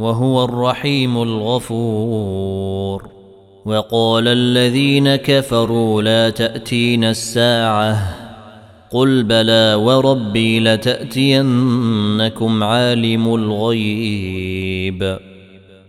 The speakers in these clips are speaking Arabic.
وهو الرحيم الغفور. وقال الذين كفروا لا تاتين الساعة. قل بلى وربي لتأتينكم عالم الغيب.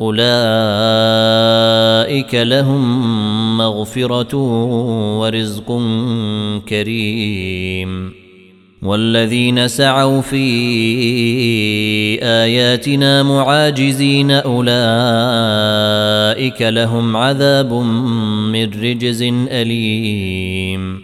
أولئك لهم مغفرة ورزق كريم. والذين سعوا في آياتنا معاجزين أولئك لهم عذاب من رجز أليم.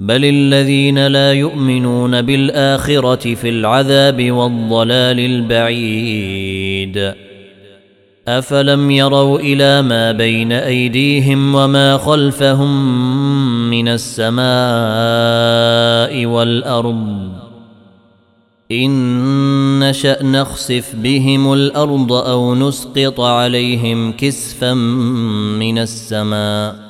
بل الذين لا يؤمنون بالاخره في العذاب والضلال البعيد افلم يروا إلى ما بين ايديهم وما خلفهم من السماء والارض ان نشا نخسف بهم الأرض أو نسقط عليهم كسفا من السماء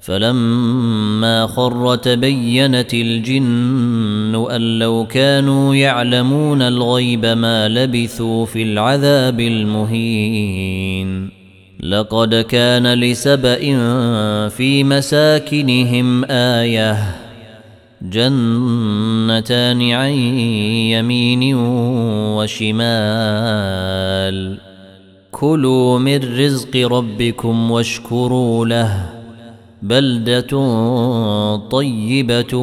فلما خر تبينت الجن أن لو كانوا يعلمون الغيب ما لبثوا في العذاب المهين. لقد كان لسبأ في مساكنهم آية جنتان عن يمين وشمال. كلوا من رزق ربكم واشكروا له. بلدة طيبة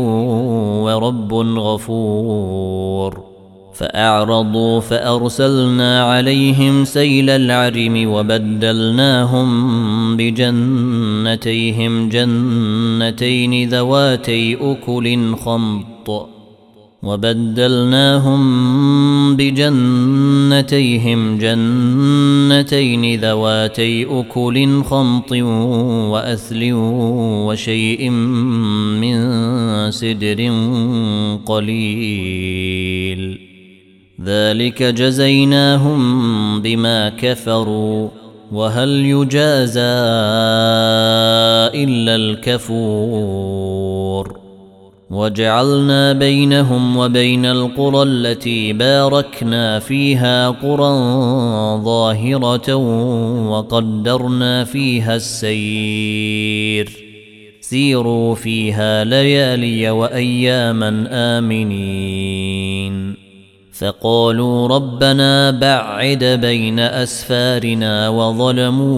ورب غفور. فأعرضوا فأرسلنا عليهم سيل العرم وبدلناهم بجنتيهم جنتين ذواتي أكل خمط. وبدلناهم بجنتيهم جنتين ذواتي أكل خمط وأثل وشيء من سدر قليل. ذلك جزيناهم بما كفروا. وهل يجازى إلا الكفور. وجعلنا بينهم وبين القرى التي باركنا فيها قرى ظاهرة وقدرنا فيها السير. سيروا فيها ليالي وأياما آمنين. فقالوا ربنا بعد بين أسفارنا وظلموا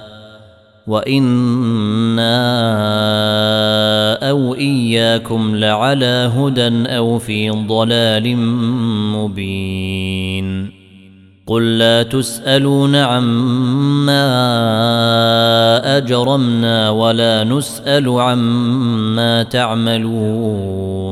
وأنا أو اياكم لعلى هدى أو في ضلال مبين قل لا تسالون عما اجرمنا ولا نسال عما تعملون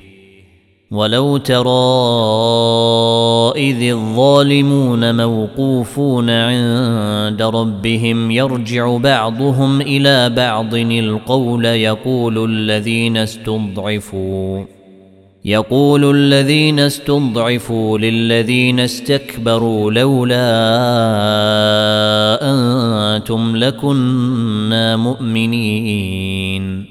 ولو ترى اذ الظالمون موقوفون عند ربهم يرجع بعضهم إلى بعض القول يقول الذين استضعفوا يقول الذين استضعفوا للذين استكبروا لولا أنتم لكنا مؤمنين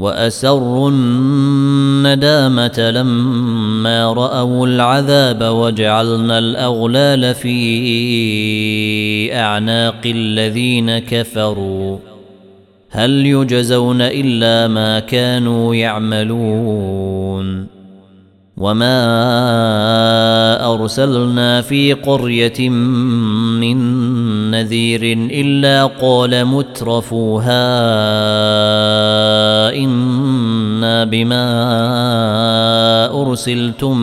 وأسروا الندامة لما رأوا العذاب وجعلنا الأغلال في أعناق الذين كفروا. هل يجزون إلا ما كانوا يعملون. وما أرسلنا في قرية من نذير إلا قال مترفوها بما أرسلتم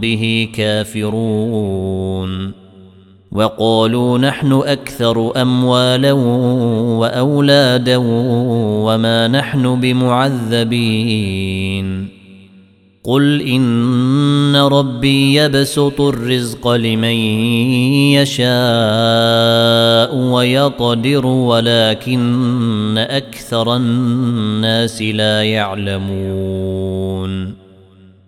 به كافرون وقالوا نحن أكثر أموالا وأولادا وما نحن بمعذبين قل ان ربي يبسط الرزق لمن يشاء ويقدر ولكن أكثر الناس لا يعلمون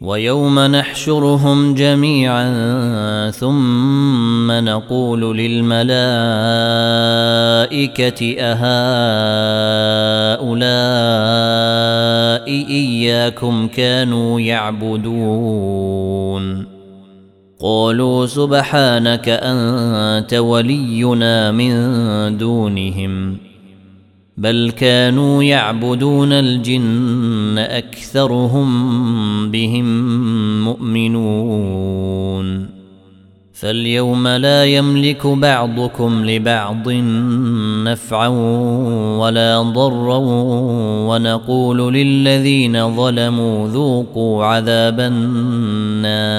ويوم نحشرهم جميعا ثم نقول للملائكة أهؤلاء إياكم كانوا يعبدون؟ قالوا سبحانك أنت ولينا من دونهم. بل كانوا يعبدون الجن أكثرهم بهم مؤمنون. فاليوم لا يملك بعضكم لبعض نفعا ولا ضرا ونقول للذين ظلموا ذوقوا عذاب النار.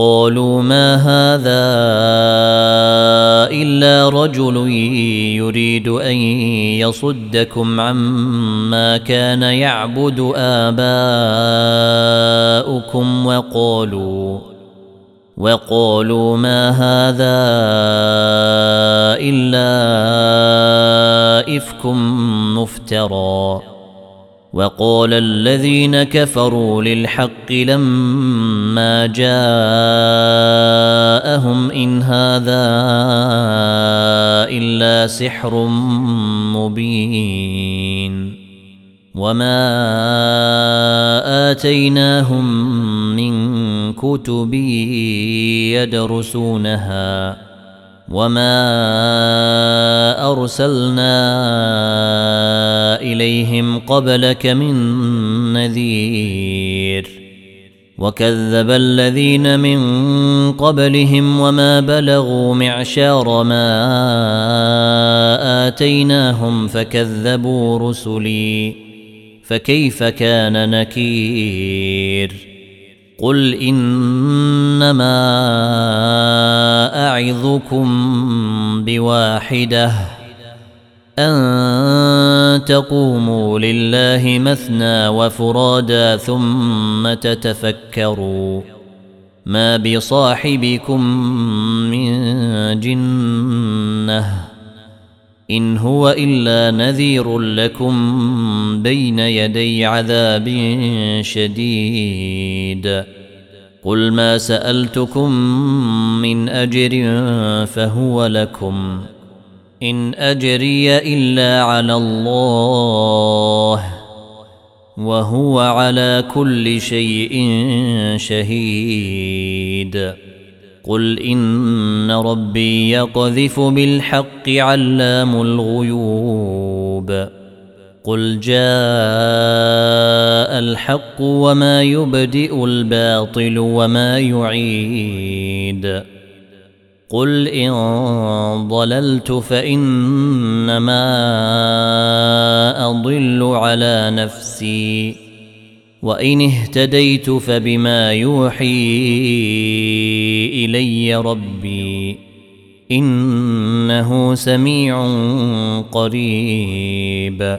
قالوا ما هذا إلا رجل يريد أن يصدكم عما كان يعبد آباؤكم وقالوا وقالوا ما هذا إلا إفك مفترى وقال الذين كفروا للحق لما جاءهم إن هذا إلا سحر مبين وما آتيناهم من كتب يدرسونها وما أرسلنا قبلك من نذير. وكذب الذين من قبلهم وما بلغوا معشار ما آتيناهم فكذبوا رسلي. فكيف كان نكير؟ قل إنما أعظكم بواحدة. أن تقوموا لله مثنى وفرادا ثم تتفكروا ما بصاحبكم من جنة إن هو إلا نذير لكم بين يدي عذاب شديد. قل ما سألتكم من أجر فهو لكم. إن أجري إلا على الله وهو على كل شيء شهيد. قل إن ربي يقذف بالحق علام الغيوب. قل جاء الحق وما يبدئ الباطل وما يعيد. قل ان ضللت فانما اضل على نفسي وان اهتديت فبما يوحي الي ربي انه سميع قريب